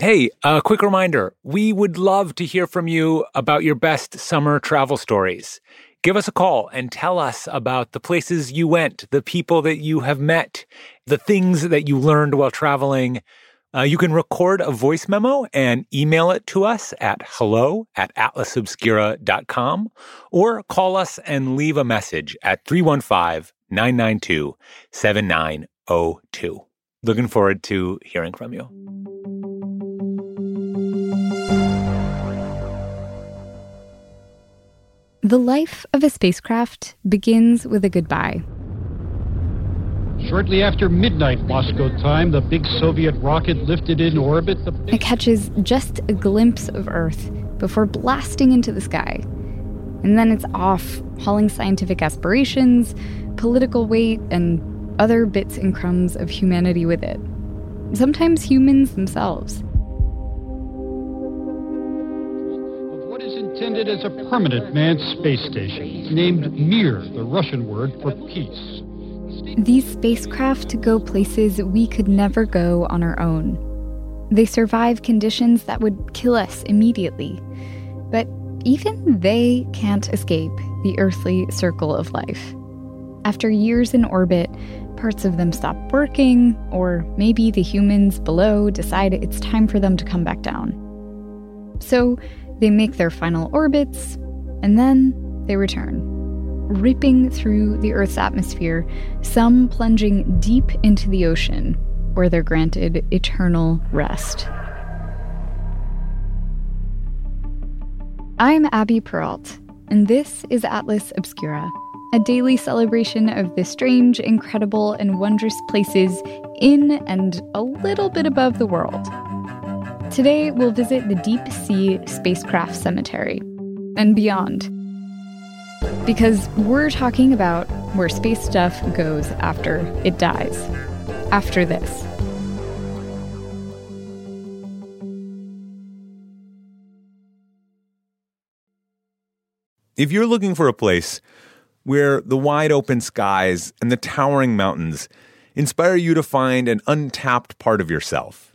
Hey, a quick reminder we would love to hear from you about your best summer travel stories. Give us a call and tell us about the places you went, the people that you have met, the things that you learned while traveling. Uh, you can record a voice memo and email it to us at hello at atlasobscura.com or call us and leave a message at 315 992 7902. Looking forward to hearing from you. The life of a spacecraft begins with a goodbye. Shortly after midnight Moscow time, the big Soviet rocket lifted in orbit. The It catches just a glimpse of Earth before blasting into the sky. And then it's off, hauling scientific aspirations, political weight, and other bits and crumbs of humanity with it. Sometimes humans themselves. Intended as a permanent manned space station, named Mir, the Russian word for peace. These spacecraft go places we could never go on our own. They survive conditions that would kill us immediately. But even they can't escape the earthly circle of life. After years in orbit, parts of them stop working, or maybe the humans below decide it's time for them to come back down. So they make their final orbits, and then they return, ripping through the Earth's atmosphere, some plunging deep into the ocean, where they're granted eternal rest. I'm Abby Peralt, and this is Atlas Obscura, a daily celebration of the strange, incredible, and wondrous places in and a little bit above the world. Today, we'll visit the Deep Sea Spacecraft Cemetery and beyond. Because we're talking about where space stuff goes after it dies. After this. If you're looking for a place where the wide open skies and the towering mountains inspire you to find an untapped part of yourself,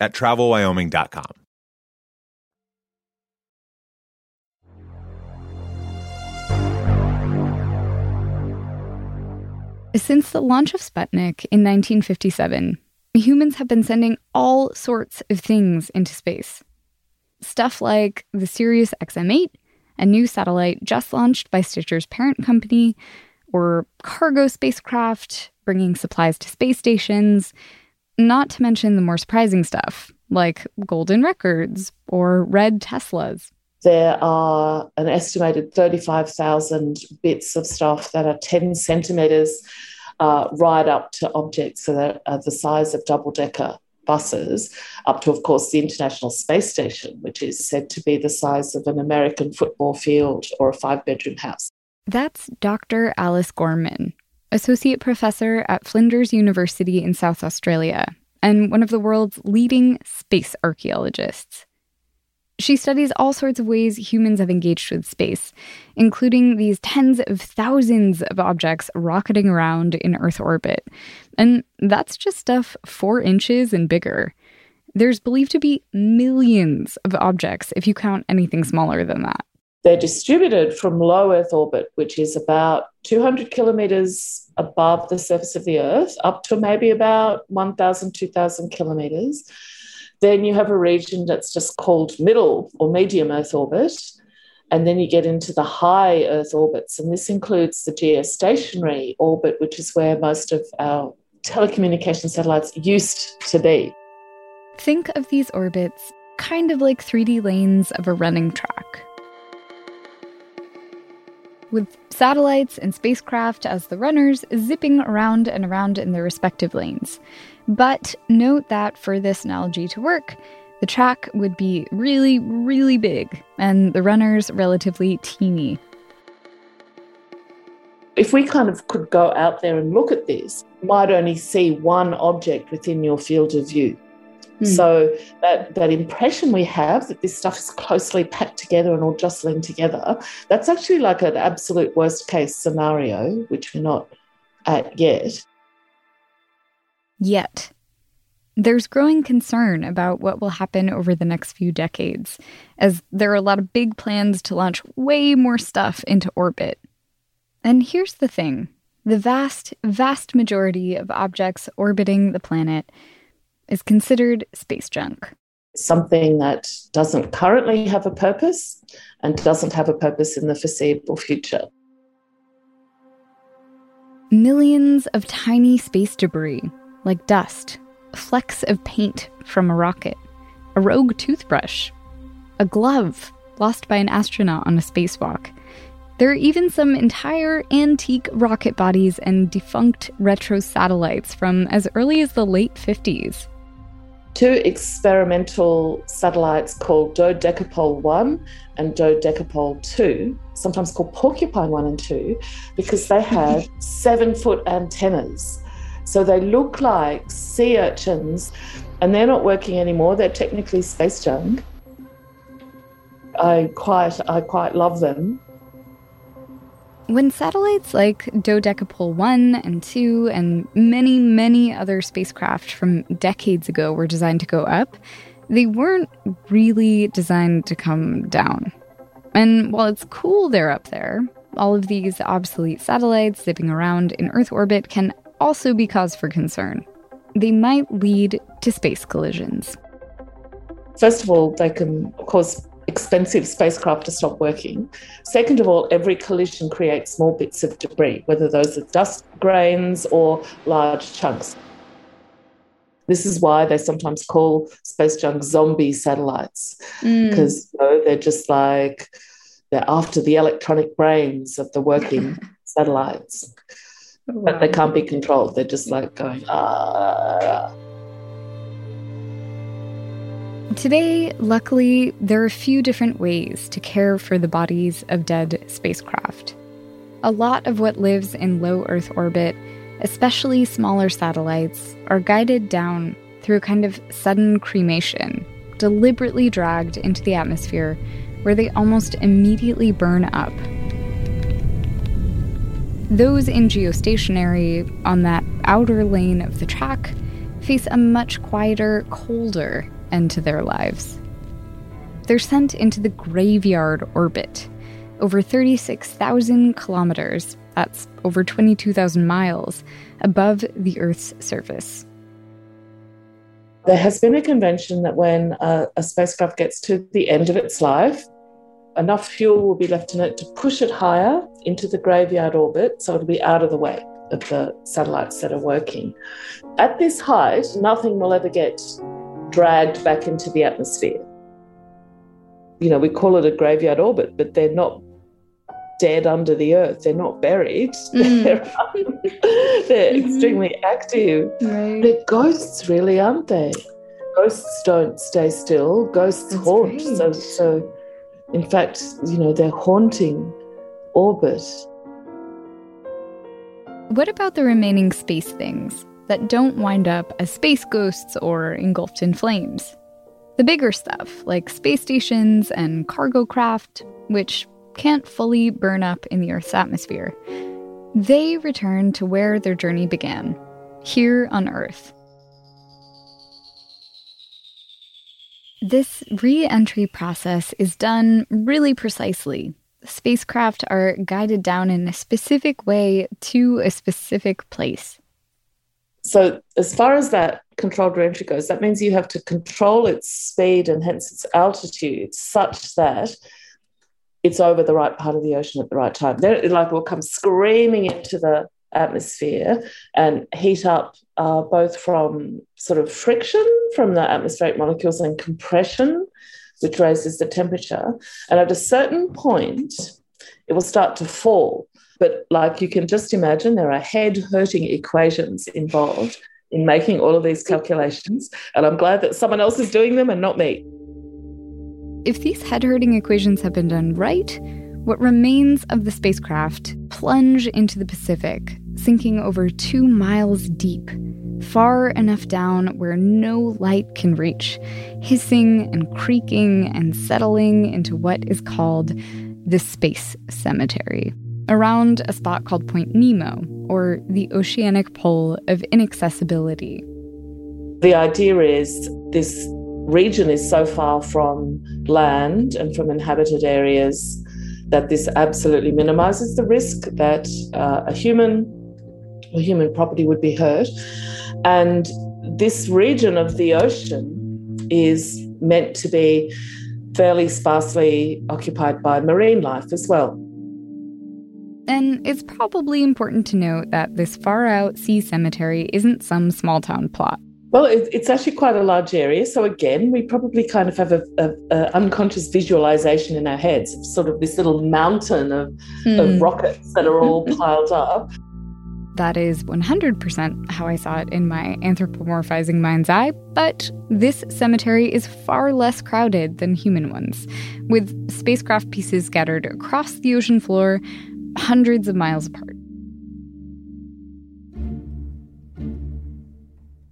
at travelwyoming.com. Since the launch of Sputnik in 1957, humans have been sending all sorts of things into space. Stuff like the Sirius XM8, a new satellite just launched by Stitcher's parent company, or cargo spacecraft bringing supplies to space stations, not to mention the more surprising stuff like golden records or red Teslas. There are an estimated 35,000 bits of stuff that are 10 centimetres uh, right up to objects that are the size of double decker buses, up to, of course, the International Space Station, which is said to be the size of an American football field or a five bedroom house. That's Dr. Alice Gorman, Associate Professor at Flinders University in South Australia and one of the world's leading space archaeologists. She studies all sorts of ways humans have engaged with space, including these tens of thousands of objects rocketing around in Earth orbit. And that's just stuff four inches and bigger. There's believed to be millions of objects if you count anything smaller than that. They're distributed from low Earth orbit, which is about 200 kilometers above the surface of the Earth, up to maybe about 1,000, 2,000 kilometers. Then you have a region that's just called middle or medium Earth orbit. And then you get into the high Earth orbits. And this includes the geostationary orbit, which is where most of our telecommunication satellites used to be. Think of these orbits kind of like 3D lanes of a running track. With satellites and spacecraft as the runners zipping around and around in their respective lanes. But note that for this analogy to work, The track would be really, really big, and the runners relatively teeny. If we kind of could go out there and look at this, you might only see one object within your field of view. Mm. So that that impression we have that this stuff is closely packed together and all jostling together, that's actually like an absolute worst case scenario, which we're not at yet. Yet. There's growing concern about what will happen over the next few decades, as there are a lot of big plans to launch way more stuff into orbit. And here's the thing the vast, vast majority of objects orbiting the planet is considered space junk. Something that doesn't currently have a purpose and doesn't have a purpose in the foreseeable future. Millions of tiny space debris, like dust, flecks of paint from a rocket, a rogue toothbrush, a glove lost by an astronaut on a spacewalk. There are even some entire antique rocket bodies and defunct retro satellites from as early as the late 50s two experimental satellites called Dodecapole 1 and Dodecapole 2, sometimes called Porcupine 1 and 2, because they have seven foot antennas. So they look like sea urchins, and they're not working anymore. They're technically space junk. I quite, I quite love them. When satellites like Dodecapole 1 and 2 and many, many other spacecraft from decades ago were designed to go up, they weren't really designed to come down. And while it's cool they're up there, all of these obsolete satellites zipping around in Earth orbit can also be cause for concern. They might lead to space collisions. First of all, they can cause expensive spacecraft to stop working. Second of all, every collision creates small bits of debris, whether those are dust grains or large chunks. This is why they sometimes call space junk zombie satellites, because mm. you know, they're just like they're after the electronic brains of the working satellites. Wow. But they can't be controlled. They're just like going, ah. Today, luckily, there are a few different ways to care for the bodies of dead spacecraft. A lot of what lives in low Earth orbit, especially smaller satellites, are guided down through a kind of sudden cremation, deliberately dragged into the atmosphere, where they almost immediately burn up. Those in geostationary, on that outer lane of the track, face a much quieter, colder end to their lives. They're sent into the graveyard orbit, over 36,000 kilometers, that's over 22,000 miles, above the Earth's surface. There has been a convention that when a, a spacecraft gets to the end of its life, enough fuel will be left in it to push it higher into the graveyard orbit so it'll be out of the way of the satellites that are working. At this height, nothing will ever get dragged back into the atmosphere. You know, we call it a graveyard orbit, but they're not dead under the earth. They're not buried. Mm. They're, they're mm-hmm. extremely active. Right. They're ghosts, really, aren't they? Ghosts don't stay still. Ghosts That's haunt. Great. So, so, in fact, you know, they're haunting orbit. What about the remaining space things? That don't wind up as space ghosts or engulfed in flames. The bigger stuff, like space stations and cargo craft, which can't fully burn up in the Earth's atmosphere, they return to where their journey began, here on Earth. This re entry process is done really precisely. Spacecraft are guided down in a specific way to a specific place. So, as far as that controlled reentry goes, that means you have to control its speed and hence its altitude such that it's over the right part of the ocean at the right time. Then it like will come screaming into the atmosphere and heat up uh, both from sort of friction from the atmospheric molecules and compression, which raises the temperature. And at a certain point, it will start to fall. But like you can just imagine, there are head hurting equations involved in making all of these calculations. And I'm glad that someone else is doing them and not me. If these head hurting equations have been done right, what remains of the spacecraft plunge into the Pacific, sinking over two miles deep, far enough down where no light can reach, hissing and creaking and settling into what is called the Space Cemetery, around a spot called Point Nemo, or the oceanic pole of inaccessibility. The idea is this region is so far from land and from inhabited areas that this absolutely minimizes the risk that uh, a human or human property would be hurt. And this region of the ocean is meant to be fairly sparsely occupied by marine life as well. And it's probably important to note that this far out sea cemetery isn't some small town plot. Well, it, it's actually quite a large area. So again, we probably kind of have a, a, a, unconscious visualization in our heads of sort of this little mountain of, of hmm. rockets that are all piled up. That is 100% how I saw it in my anthropomorphizing mind's eye, but this cemetery is far less crowded than human ones, with spacecraft pieces scattered across the ocean floor, hundreds of miles apart.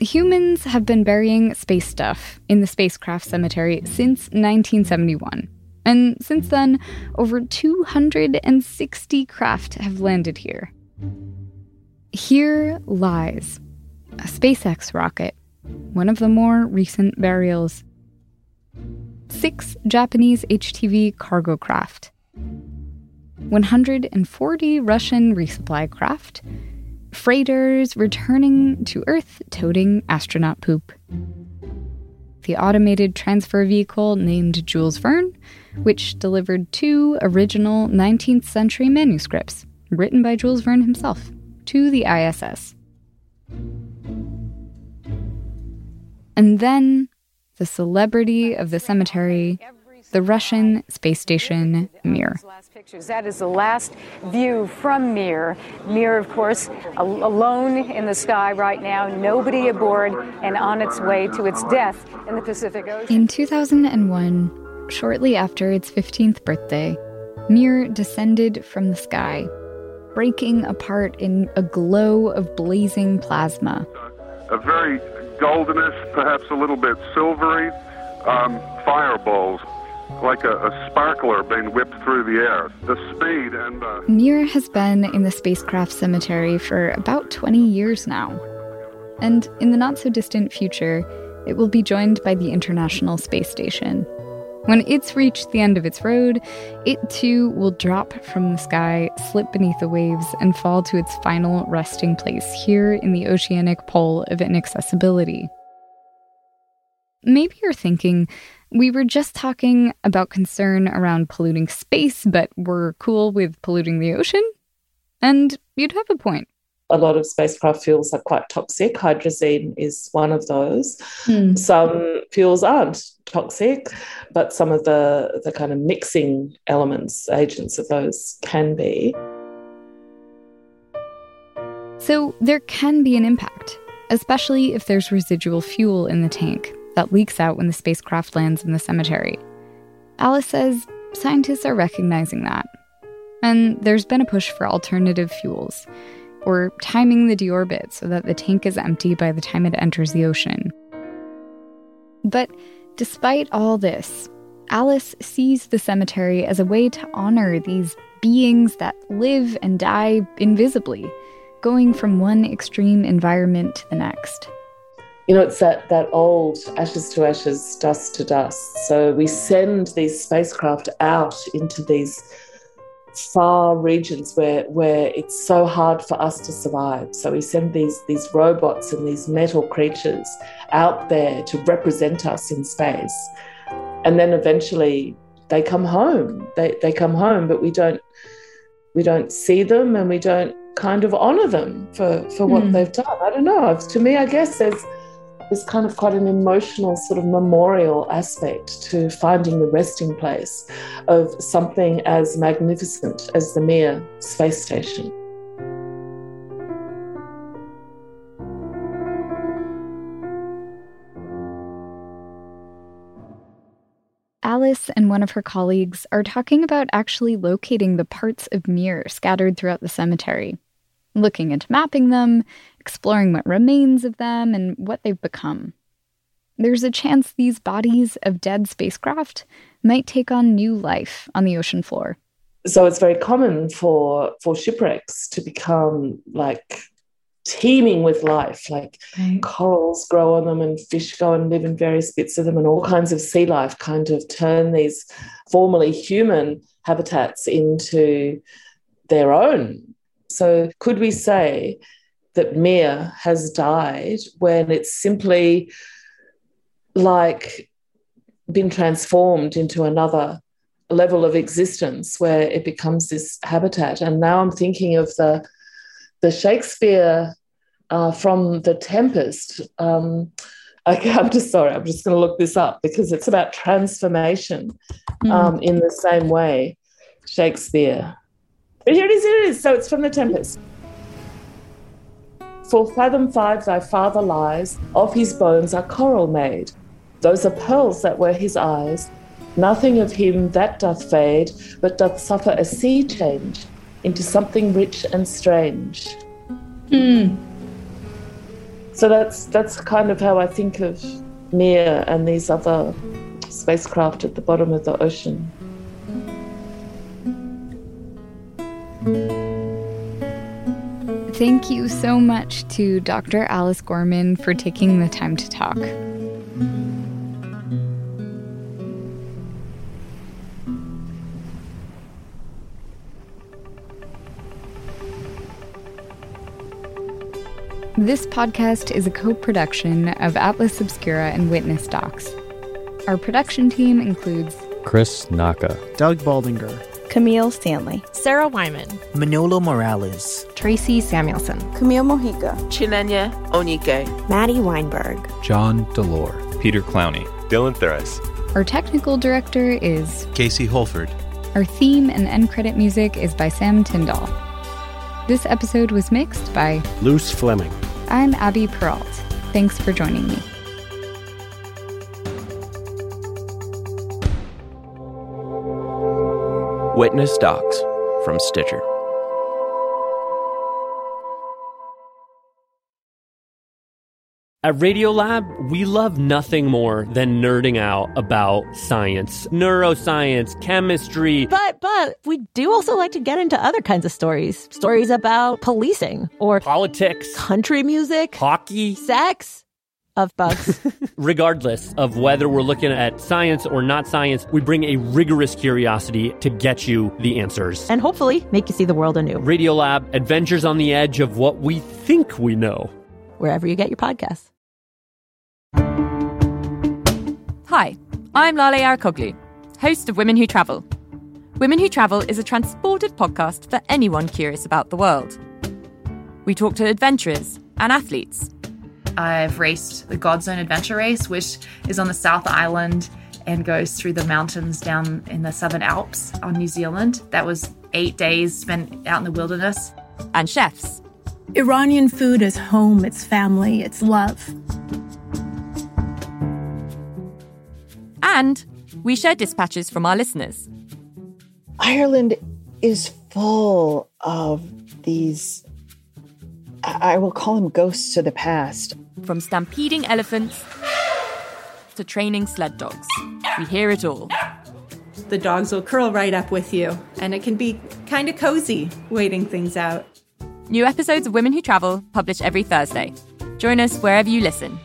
Humans have been burying space stuff in the spacecraft cemetery since 1971. And since then, over 260 craft have landed here. Here lies a SpaceX rocket, one of the more recent burials. Six Japanese HTV cargo craft, 140 Russian resupply craft, freighters returning to Earth toting astronaut poop. The automated transfer vehicle named Jules Verne, which delivered two original 19th century manuscripts written by Jules Verne himself to the ISS. And then the celebrity of the cemetery the Russian space station Mir. That is the last view from Mir. Mir, of course, alone in the sky right now, nobody aboard, and on its way to its death in the Pacific Ocean. In 2001, shortly after its 15th birthday, Mir descended from the sky, breaking apart in a glow of blazing plasma. A very goldenish, perhaps a little bit silvery um, fireballs like a, a, sparkler being whipped through the air. The speed and uh, the. Mir has been in the spacecraft cemetery for about 20 years now. And in the not so distant future, it will be joined by the International Space Station. When it's reached the end of its road, it too will drop from the sky, slip beneath the waves, and fall to its final resting place here in the oceanic pole of inaccessibility. Maybe you're thinking, we were just talking about concern around polluting space, but we're cool with polluting the ocean? And you'd have a point. A lot of spacecraft fuels are quite toxic. Hydrazine is one of those. Hmm. Some fuels aren't toxic, but some of the, the kind of mixing elements, agents of those can be. So there can be an impact, especially if there's residual fuel in the tank that leaks out when the spacecraft lands in the cemetery. Alice says scientists are recognizing that. And there's been a push for alternative fuels, or timing the deorbit so that the tank is empty by the time it enters the ocean. But despite all this, Alice sees the cemetery as a way to honor these beings that live and die invisibly, going from one extreme environment to the next you know, it's that, that old ashes to ashes, dust to dust. So we send these spacecraft out into these far regions where where it's so hard for us to survive. So we send these these robots and these metal creatures out there to represent us in space. And then eventually they come home. They they come home, but we don't we don't see them and we don't kind of honor them for, for what mm. they've done. I don't know. To me, I guess there's there's kind of quite an emotional sort of memorial aspect to finding the resting place of something as magnificent as the Mir space station. Alice and one of her colleagues are talking about actually locating the parts of Mir scattered throughout the cemetery, looking into mapping them, exploring what remains of them, and what they've become. There's a chance these bodies of dead spacecraft might take on new life on the ocean floor. So it's very common for for shipwrecks to become like teeming with life. Like right. corals grow on them and fish go and live in various bits of them, and all kinds of sea life kind of turn these formerly human habitats into their own. So, could we say that Mir has died when it's simply like been transformed into another level of existence where it becomes this habitat? And now I'm thinking of the the Shakespeare uh, from The Tempest. Um, okay, I'm just sorry, I'm just going to look this up because it's about transformation mm. um, in the same way, Shakespeare. But here it is, here it is. So it's from The Tempest. For fathom five thy father lies, of his bones are coral made. Those are pearls that were his eyes. Nothing of him that doth fade, but doth suffer a sea change into something rich and strange. Hmm. So that's that's kind of how I think of Mir and these other spacecraft at the bottom of the ocean. Thank you so much to Dr. Alice Gorman for taking the time to talk. This podcast is a co production of Atlas Obscura and Witness Docs. Our production team includes Chris Naka, Doug Baldinger, Camille Stanley, Sarah Wyman, Manolo Morales, Tracy Samuelson, Camille Mojica, Chinenye Onike, Maddie Weinberg, John Delore, Peter Clowney, Dylan Thuras. Our technical director is Casey Holford. Our theme and end credit music is by Sam Tyndall. This episode was mixed by Luce Fleming. I'm Abby Peralt. Thanks for joining me. Witness Docs from Stitcher. At Radiolab, we love nothing more than nerding out about science, neuroscience, chemistry. But but we do also like to get into other kinds of stories. Stories about policing or politics, country music, hockey, sex of bugs. Regardless of whether we're looking at science or not science, we bring a rigorous curiosity to get you the answers. And hopefully make you see the world anew. Radiolab, adventures on the edge of what we think we know. Wherever you get your podcasts. Hi, I'm Lale Arikoglu, host of Women Who Travel. Women Who Travel is a transported podcast for anyone curious about the world. We talk to adventurers and athletes. I've raced the Godzone Adventure Race, which is on the South Island and goes through the mountains down in the Southern Alps on New Zealand. That was eight days spent out in the wilderness. And chefs. Iranian food is home, it's family, it's love. And we share dispatches from our listeners. Ireland is full of these, I will call them ghosts of the past. From stampeding elephants to training sled dogs, we hear it all. The dogs will curl right up with you, and it can be kind of cozy waiting things out. New episodes of Women Who Travel publish every Thursday. Join us wherever you listen.